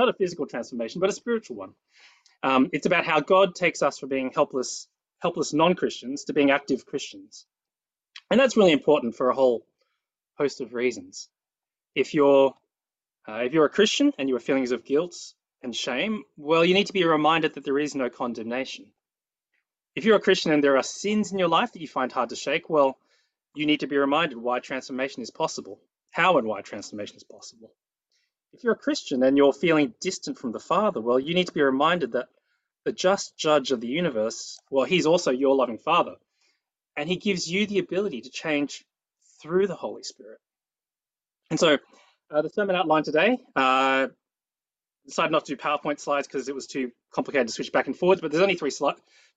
not a physical transformation, but a spiritual one. Um, it's about how God takes us from being helpless, helpless non-Christians to being active Christians. And that's really important for a whole host of reasons. If you're uh, if you're a Christian and you have feelings of guilt and shame, well, you need to be reminded that there is no condemnation. If you're a Christian and there are sins in your life that you find hard to shake, well, you need to be reminded why transformation is possible, how and why transformation is possible. If you're a Christian and you're feeling distant from the Father, well, you need to be reminded that the just judge of the universe, well, he's also your loving Father. And he gives you the ability to change through the Holy Spirit. And so uh, the sermon outline today, uh, decided not to do PowerPoint slides because it was too complicated to switch back and forwards, but there's only three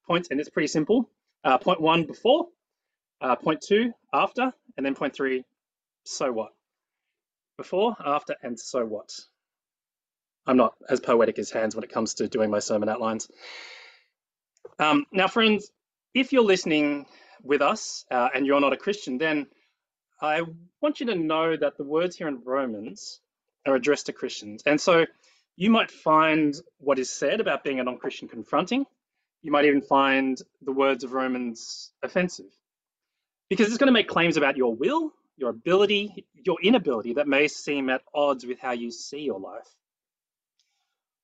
points and it's pretty simple. Uh, point one, before, uh, point two, after, and then point three, so what? Before, after, and so what? I'm not as poetic as Hans when it comes to doing my sermon outlines. Um, now, friends, if you're listening with us uh, and you're not a Christian, then I want you to know that the words here in Romans are addressed to Christians. And so you might find what is said about being a non Christian confronting. You might even find the words of Romans offensive because it's going to make claims about your will, your ability, your inability that may seem at odds with how you see your life.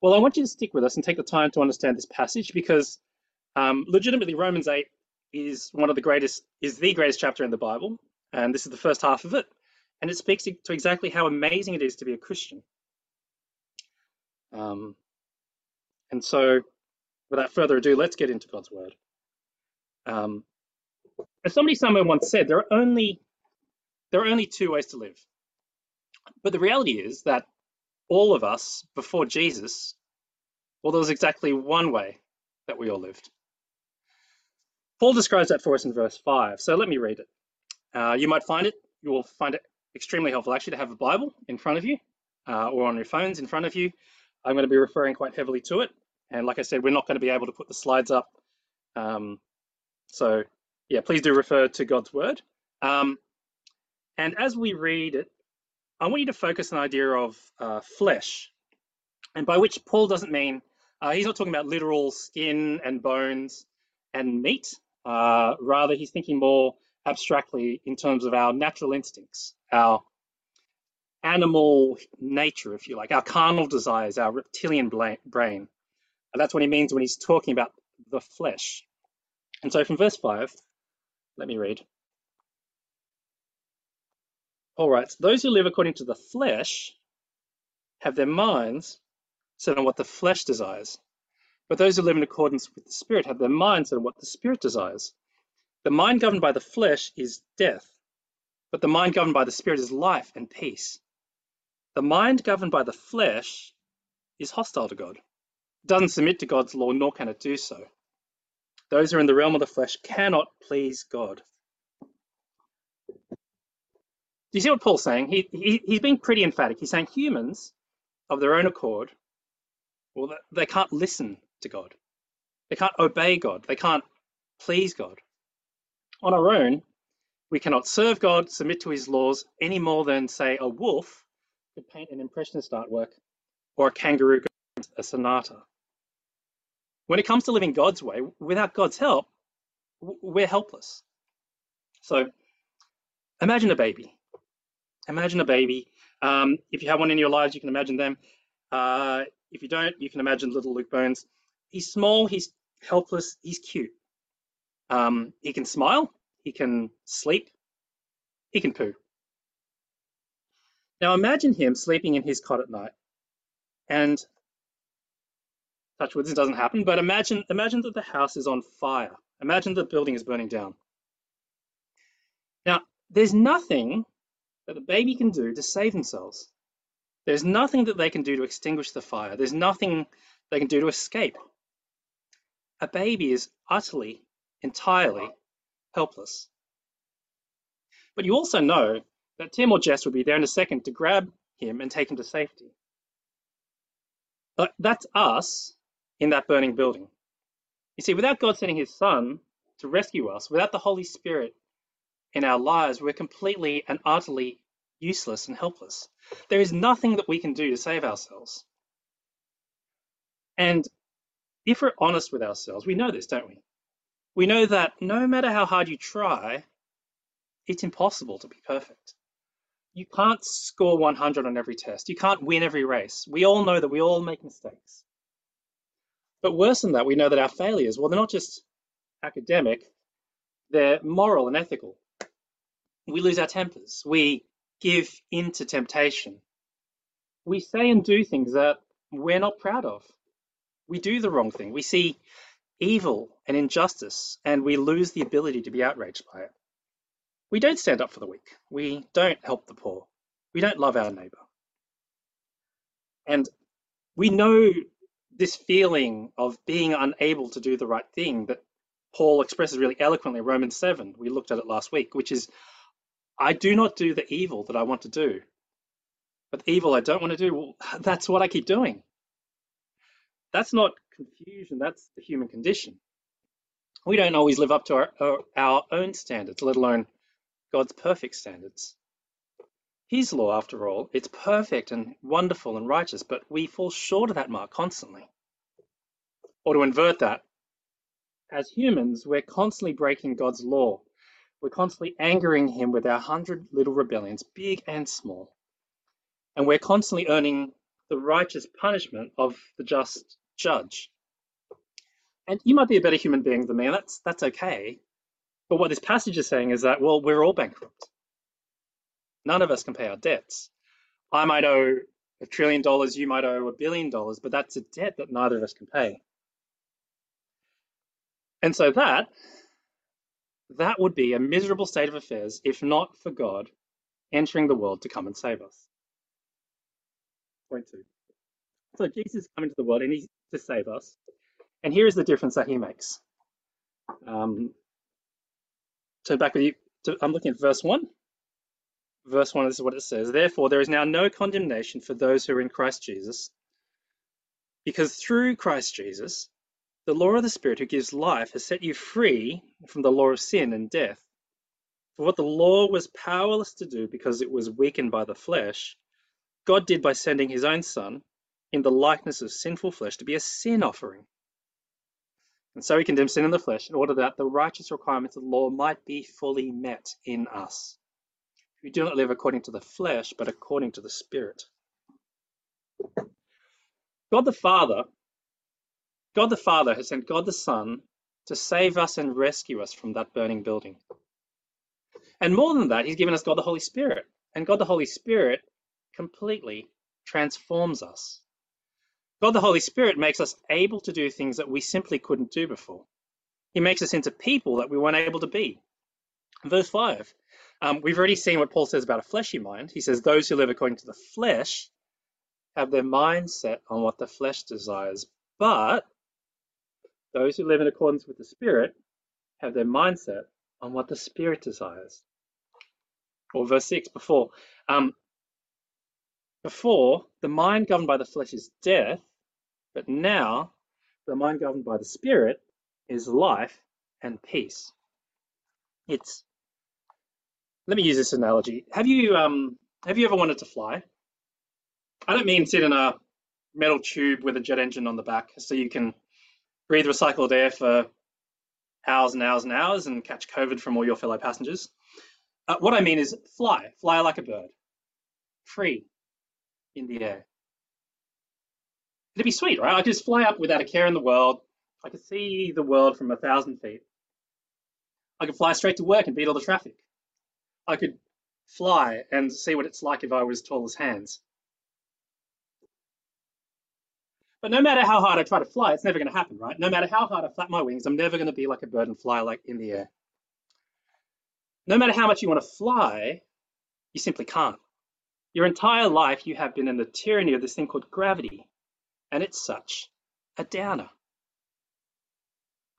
Well, I want you to stick with us and take the time to understand this passage because um, legitimately Romans 8 is one of the greatest, is the greatest chapter in the Bible. And this is the first half of it. And it speaks to exactly how amazing it is to be a Christian. Um, and so, without further ado, let's get into God's word. Um, as somebody somewhere once said, there are only there are only two ways to live. But the reality is that all of us before Jesus, well, there was exactly one way that we all lived. Paul describes that for us in verse 5. So let me read it. Uh, you might find it, you will find it extremely helpful actually to have a Bible in front of you uh, or on your phones in front of you. I'm going to be referring quite heavily to it. And like I said, we're not going to be able to put the slides up. Um, so yeah, please do refer to God's word. Um, and as we read it, I want you to focus on the idea of uh, flesh, and by which Paul doesn't mean, uh, he's not talking about literal skin and bones and meat. Uh, rather, he's thinking more abstractly in terms of our natural instincts, our animal nature, if you like, our carnal desires, our reptilian brain. And that's what he means when he's talking about the flesh. And so from verse 5, let me read. All right, those who live according to the flesh have their minds set on what the flesh desires. But those who live in accordance with the Spirit have their minds set on what the Spirit desires. The mind governed by the flesh is death, but the mind governed by the Spirit is life and peace. The mind governed by the flesh is hostile to God. It doesn't submit to God's law, nor can it do so. Those who are in the realm of the flesh cannot please God. Do you see what Paul's saying? He, he, he's being pretty emphatic. He's saying humans, of their own accord, well, they can't listen to God. They can't obey God. They can't please God. On our own, we cannot serve God, submit to his laws, any more than, say, a wolf could paint an impressionist artwork or a kangaroo could a sonata. When it comes to living God's way, without God's help, we're helpless. So imagine a baby. Imagine a baby. Um, if you have one in your lives, you can imagine them. Uh, if you don't, you can imagine little Luke Bones. He's small, he's helpless, he's cute. Um, he can smile, he can sleep, he can poo. Now imagine him sleeping in his cot at night and touch wood, this doesn't happen, but imagine, imagine that the house is on fire. Imagine the building is burning down. Now, there's nothing that the baby can do to save themselves. There's nothing that they can do to extinguish the fire. There's nothing they can do to escape. A baby is utterly, entirely helpless. But you also know that Tim or Jess would be there in a second to grab him and take him to safety. But that's us in that burning building. You see, without God sending his son to rescue us, without the Holy Spirit in our lives, we're completely and utterly useless and helpless. There is nothing that we can do to save ourselves. And if we're honest with ourselves, we know this, don't we? We know that no matter how hard you try, it's impossible to be perfect. You can't score 100 on every test. You can't win every race. We all know that we all make mistakes. But worse than that, we know that our failures, well, they're not just academic, they're moral and ethical. We lose our tempers. We give in to temptation. We say and do things that we're not proud of. We do the wrong thing. We see evil and injustice, and we lose the ability to be outraged by it. We don't stand up for the weak. We don't help the poor. We don't love our neighbor. And we know this feeling of being unable to do the right thing that Paul expresses really eloquently in Romans 7. We looked at it last week, which is I do not do the evil that I want to do. But the evil I don't want to do, well, that's what I keep doing. That's not confusion, that's the human condition. We don't always live up to our, our, our own standards, let alone God's perfect standards. His law, after all, it's perfect and wonderful and righteous, but we fall short of that mark constantly. Or to invert that, as humans, we're constantly breaking God's law. We're constantly angering Him with our hundred little rebellions, big and small. And we're constantly earning the righteous punishment of the just judge. And you might be a better human being than me, and that's that's okay. But what this passage is saying is that, well, we're all bankrupt. None of us can pay our debts. I might owe a trillion dollars, you might owe a billion dollars, but that's a debt that neither of us can pay. And so that that would be a miserable state of affairs if not for God entering the world to come and save us. Point two. So Jesus come into the world and he's to save us. And here is the difference that he makes. Um, turn back with you. To, I'm looking at verse 1. Verse 1 this is what it says. Therefore, there is now no condemnation for those who are in Christ Jesus, because through Christ Jesus, the law of the Spirit who gives life has set you free from the law of sin and death. For what the law was powerless to do because it was weakened by the flesh, God did by sending his own Son in the likeness of sinful flesh to be a sin offering. And so he condemned sin in the flesh in order that the righteous requirements of the law might be fully met in us. We do not live according to the flesh, but according to the Spirit. God the Father God the Father has sent God the Son to save us and rescue us from that burning building. And more than that, He's given us God the Holy Spirit. And God the Holy Spirit completely transforms us. God the Holy Spirit makes us able to do things that we simply couldn't do before. He makes us into people that we weren't able to be. Verse 5, um, we've already seen what Paul says about a fleshy mind. He says, Those who live according to the flesh have their mind set on what the flesh desires, but those who live in accordance with the Spirit have their mindset on what the Spirit desires. Or verse 6 before. Um, before, the mind governed by the flesh is death, but now the mind governed by the Spirit is life and peace. It's let me use this analogy. Have you um have you ever wanted to fly? I don't mean sit in a metal tube with a jet engine on the back so you can breathe recycled air for hours and hours and hours and catch COVID from all your fellow passengers. Uh, what I mean is fly, fly like a bird, free in the air. It'd be sweet, right? I could just fly up without a care in the world. I could see the world from a thousand feet. I could fly straight to work and beat all the traffic. I could fly and see what it's like if I was tall as Hans. But no matter how hard I try to fly, it's never going to happen, right? No matter how hard I flap my wings, I'm never going to be like a bird and fly like in the air. No matter how much you want to fly, you simply can't. Your entire life, you have been in the tyranny of this thing called gravity, and it's such a downer.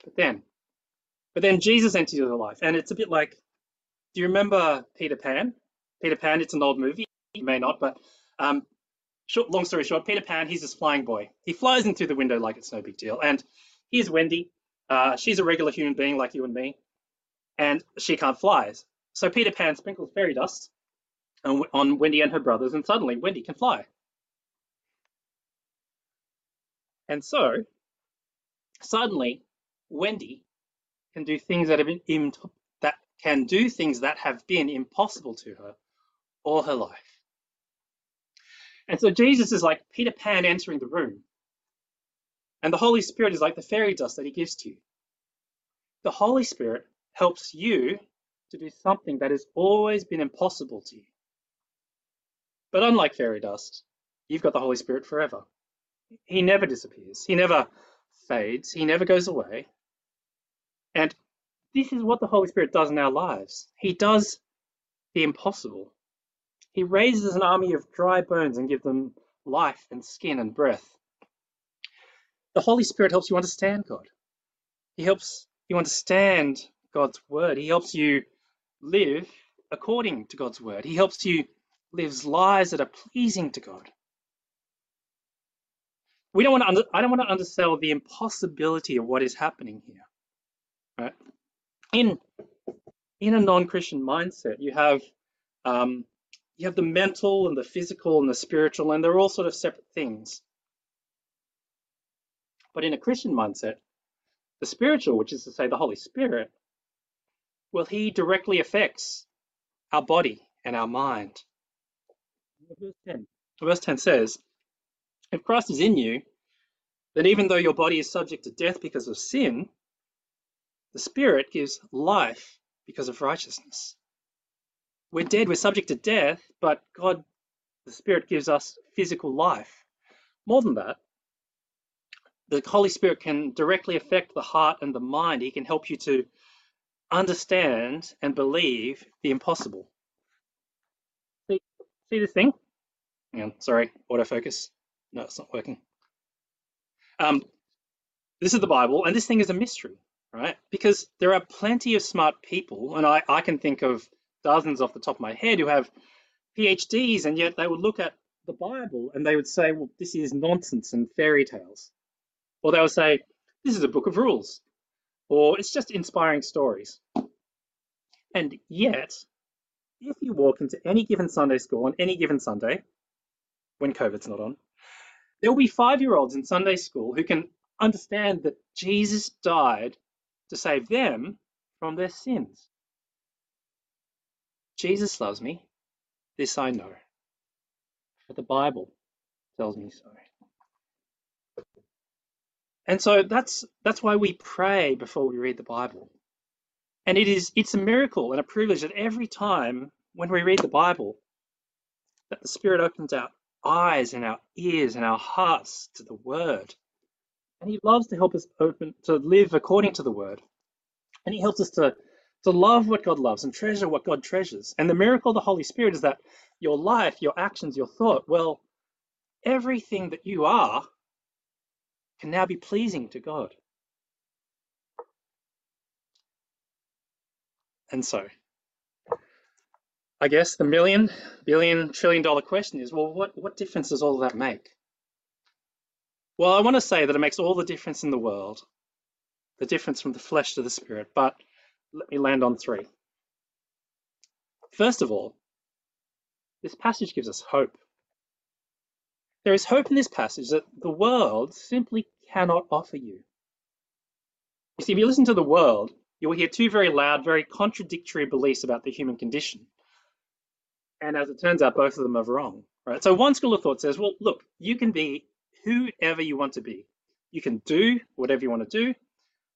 But then, but then Jesus enters your life, and it's a bit like, do you remember Peter Pan? Peter Pan, it's an old movie, you may not, but um, short, long story short, Peter Pan, he's this flying boy. He flies in through the window like it's no big deal. And here's Wendy. Uh, she's a regular human being like you and me, and she can't fly. So Peter Pan sprinkles fairy dust on, on Wendy and her brothers, and suddenly Wendy can fly. And so suddenly Wendy can do things that have been that can do things that have been impossible to her all her life. And so Jesus is like Peter Pan entering the room. And the Holy Spirit is like the fairy dust that he gives to you. The Holy Spirit helps you to do something that has always been impossible to you. But unlike fairy dust, you've got the Holy Spirit forever. He never disappears, he never fades, he never goes away. And this is what the Holy Spirit does in our lives. He does the impossible. He raises an army of dry bones and gives them life and skin and breath. The Holy Spirit helps you understand God. He helps you understand God's word. He helps you live according to God's word. He helps you live lives that are pleasing to God. We don't want to under, I don't want to undersell the impossibility of what is happening here. Right? In in a non-Christian mindset, you have um, you have the mental and the physical and the spiritual, and they're all sort of separate things. But in a Christian mindset, the spiritual, which is to say the Holy Spirit, well, he directly affects our body and our mind. Verse 10, verse 10 says, If Christ is in you, then even though your body is subject to death because of sin, the Spirit gives life because of righteousness. We're dead, we're subject to death, but God, the Spirit, gives us physical life. More than that, the Holy Spirit can directly affect the heart and the mind. He can help you to understand and believe the impossible. See, see this thing? Hang on, sorry, autofocus. No, it's not working. Um, this is the Bible, and this thing is a mystery, right? Because there are plenty of smart people, and I, I can think of dozens off the top of my head who have PhDs, and yet they would look at the Bible and they would say, well, this is nonsense and fairy tales. Or they would say, this is a book of rules, or it's just inspiring stories. And yet, if you walk into any given Sunday school on any given Sunday, when COVID's not on, there will be five year olds in Sunday school who can understand that Jesus died to save them from their sins. Jesus loves me. This I know. For the Bible tells me so. And so that's that's why we pray before we read the Bible. And it is it's a miracle and a privilege that every time when we read the Bible, that the Spirit opens our eyes and our ears and our hearts to the Word. And He loves to help us open to live according to the Word. And He helps us to to love what God loves and treasure what God treasures. And the miracle of the Holy Spirit is that your life, your actions, your thought, well, everything that you are can now be pleasing to God. And so, I guess the million, billion, trillion dollar question is well, what, what difference does all that make? Well, I want to say that it makes all the difference in the world, the difference from the flesh to the spirit, but let me land on three. First of all, this passage gives us hope. There is hope in this passage that the world simply cannot offer you. You see, if you listen to the world, you will hear two very loud, very contradictory beliefs about the human condition. And as it turns out, both of them are wrong. Right? So one school of thought says, well, look, you can be whoever you want to be. You can do whatever you want to do.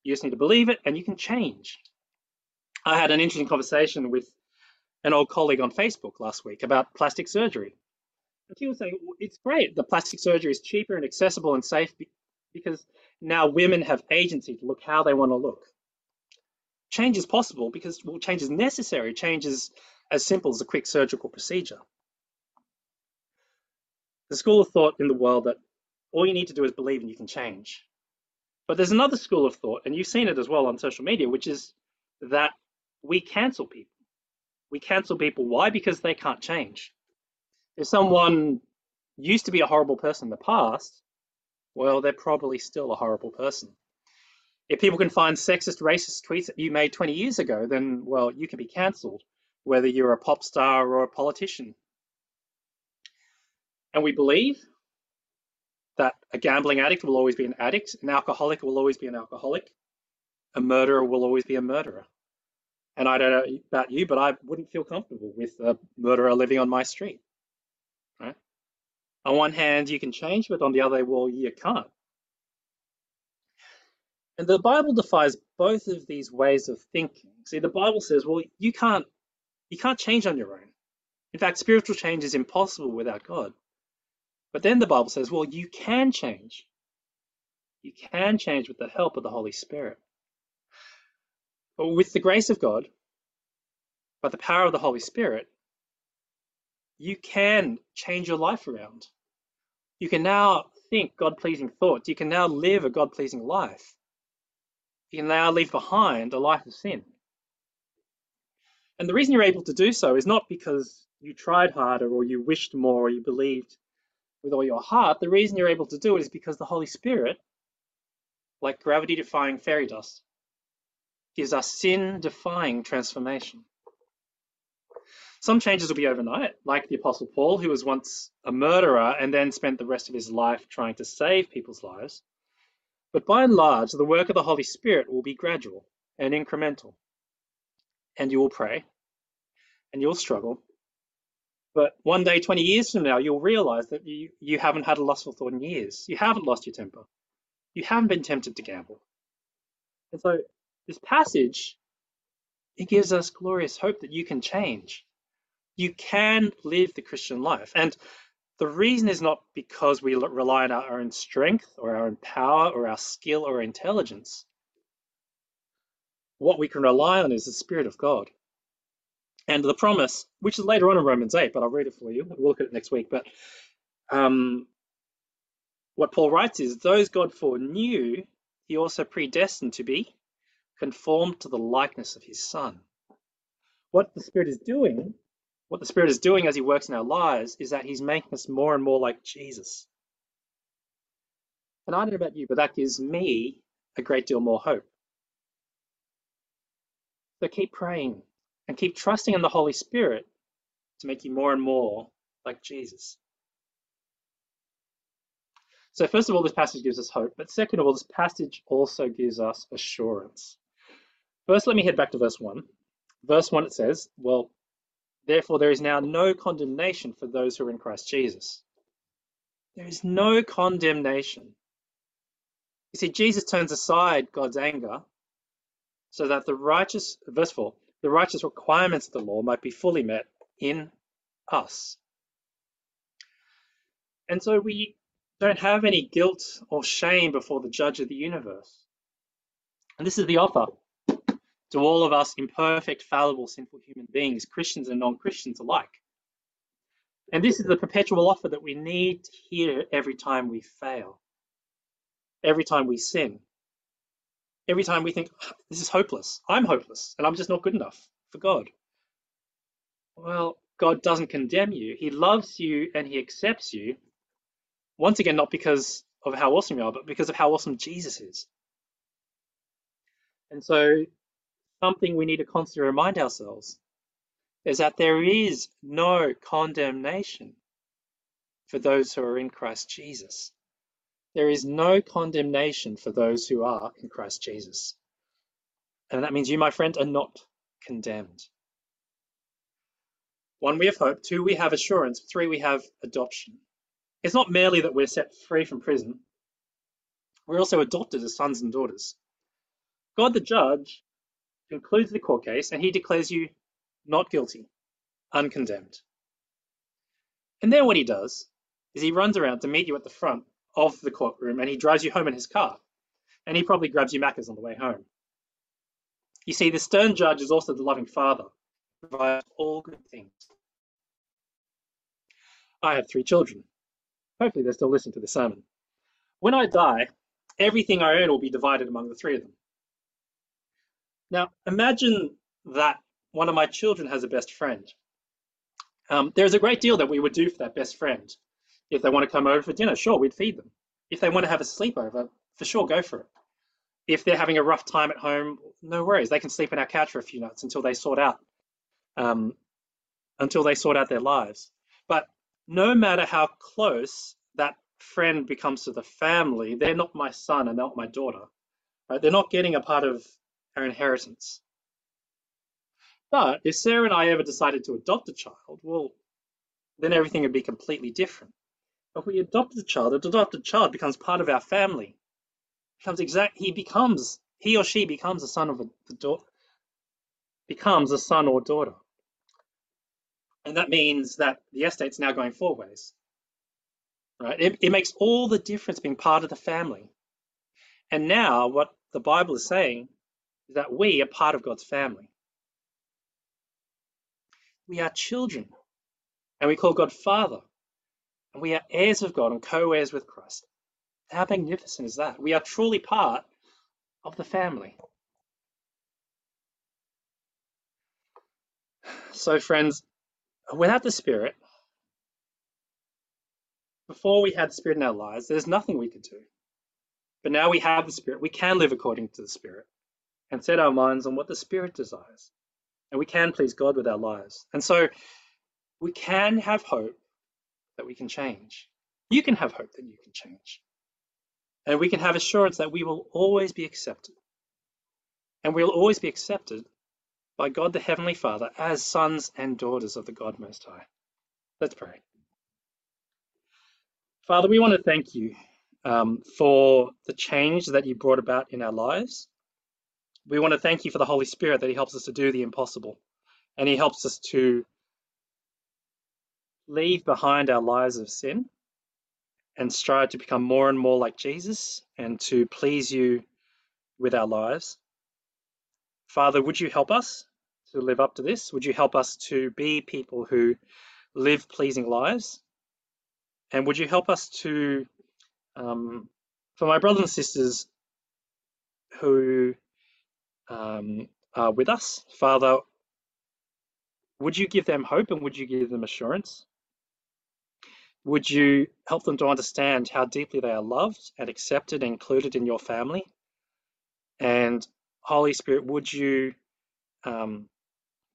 You just need to believe it and you can change. I had an interesting conversation with an old colleague on Facebook last week about plastic surgery. And she was saying, it's great. The plastic surgery is cheaper and accessible and safe because now women have agency to look how they want to look. Change is possible because well, change is necessary. Change is as simple as a quick surgical procedure. The school of thought in the world that all you need to do is believe and you can change. But there's another school of thought, and you've seen it as well on social media, which is that we cancel people. We cancel people. Why? Because they can't change. If someone used to be a horrible person in the past, well, they're probably still a horrible person. If people can find sexist, racist tweets that you made 20 years ago, then, well, you can be cancelled, whether you're a pop star or a politician. And we believe that a gambling addict will always be an addict, an alcoholic will always be an alcoholic, a murderer will always be a murderer. And I don't know about you, but I wouldn't feel comfortable with a murderer living on my street. Right? On one hand, you can change, but on the other, well, you can't. And the Bible defies both of these ways of thinking. See, the Bible says, well, you can't you can't change on your own. In fact, spiritual change is impossible without God. But then the Bible says, well, you can change. You can change with the help of the Holy Spirit. But with the grace of God, by the power of the Holy Spirit, you can change your life around. You can now think God pleasing thoughts. You can now live a God pleasing life. You can now leave behind a life of sin. And the reason you're able to do so is not because you tried harder or you wished more or you believed with all your heart. The reason you're able to do it is because the Holy Spirit, like gravity defying fairy dust, gives us sin defying transformation. Some changes will be overnight, like the Apostle Paul, who was once a murderer and then spent the rest of his life trying to save people's lives. But by and large, the work of the Holy Spirit will be gradual and incremental and you will pray and you'll struggle. But one day, 20 years from now, you'll realize that you, you haven't had a lustful thought in years. You haven't lost your temper. You haven't been tempted to gamble. And so this passage, it gives us glorious hope that you can change. You can live the Christian life. And the reason is not because we rely on our own strength or our own power or our skill or intelligence what we can rely on is the Spirit of God. And the promise, which is later on in Romans 8, but I'll read it for you. We'll look at it next week. But um, what Paul writes is those God foreknew, he also predestined to be conformed to the likeness of his Son. What the Spirit is doing, what the Spirit is doing as he works in our lives, is that he's making us more and more like Jesus. And I don't know about you, but that gives me a great deal more hope. So keep praying and keep trusting in the Holy Spirit to make you more and more like Jesus. So, first of all, this passage gives us hope, but second of all, this passage also gives us assurance. First, let me head back to verse 1. Verse 1 it says, Well, therefore, there is now no condemnation for those who are in Christ Jesus. There is no condemnation. You see, Jesus turns aside God's anger so that the righteous, verse 4, the righteous requirements of the law might be fully met in us. And so we don't have any guilt or shame before the judge of the universe. And this is the offer to all of us imperfect, fallible, sinful human beings, Christians and non Christians alike. And this is the perpetual offer that we need to hear every time we fail, every time we sin every time we think, this is hopeless, I'm hopeless, and I'm just not good enough for God. Well, God doesn't condemn you. He loves you and he accepts you. Once again, not because of how awesome you are, but because of how awesome Jesus is. And so, something we need to constantly remind ourselves is that there is no condemnation for those who are in Christ Jesus. There is no condemnation for those who are in Christ Jesus. And that means you, my friend, are not condemned. One, we have hope. Two, we have assurance. Three, we have adoption. It's not merely that we're set free from prison, we're also adopted as sons and daughters. God the judge concludes the court case and he declares you not guilty, uncondemned. And then what he does is he runs around to meet you at the front of the courtroom and he drives you home in his car. And he probably grabs you Macca's on the way home. You see, the stern judge is also the loving father, provides all good things. I have three children. Hopefully, they still listen to the sermon. When I die, everything I own will be divided among the three of them. Now, imagine that one of my children has a best friend. Um, there's a great deal that we would do for that best friend. If they want to come over for dinner, sure, we'd feed them. If they want to have a sleepover, for sure, go for it. If they're having a rough time at home, no worries. They can sleep on our couch for a few nights until they sort out, um, until they sort out their lives. But no matter how close that friend becomes to the family, they're not my son and they're not my daughter. Right? They're not getting a part of our inheritance. But if Sarah and I ever decided to adopt a child, well, then everything would be completely different. If we adopt a child, an adopted child becomes part of our family. Becomes exact. He becomes he or she becomes a son of a the daughter. Becomes a son or daughter. And that means that the estate's now going four ways. Right? It, it makes all the difference being part of the family. And now what the Bible is saying is that we are part of God's family. We are children, and we call God Father, and we are heirs of God and co heirs with Christ. How magnificent is that? We are truly part of the family. So, friends, without the Spirit, before we had the Spirit in our lives, there's nothing we could do. But now we have the Spirit, we can live according to the Spirit and set our minds on what the Spirit desires. And we can please God with our lives. And so we can have hope that we can change. You can have hope that you can change. And we can have assurance that we will always be accepted. And we'll always be accepted by God the Heavenly Father as sons and daughters of the God Most High. Let's pray. Father, we want to thank you um, for the change that you brought about in our lives. We want to thank you for the Holy Spirit that He helps us to do the impossible and He helps us to leave behind our lives of sin and strive to become more and more like Jesus and to please you with our lives. Father, would you help us to live up to this? Would you help us to be people who live pleasing lives? And would you help us to, um, for my brothers and sisters who um, are with us, Father, would you give them hope and would you give them assurance? Would you help them to understand how deeply they are loved and accepted and included in your family? And Holy Spirit, would you um,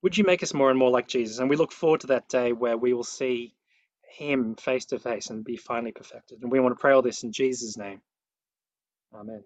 would you make us more and more like Jesus? And we look forward to that day where we will see him face to face and be finally perfected. And we want to pray all this in Jesus' name. Amen.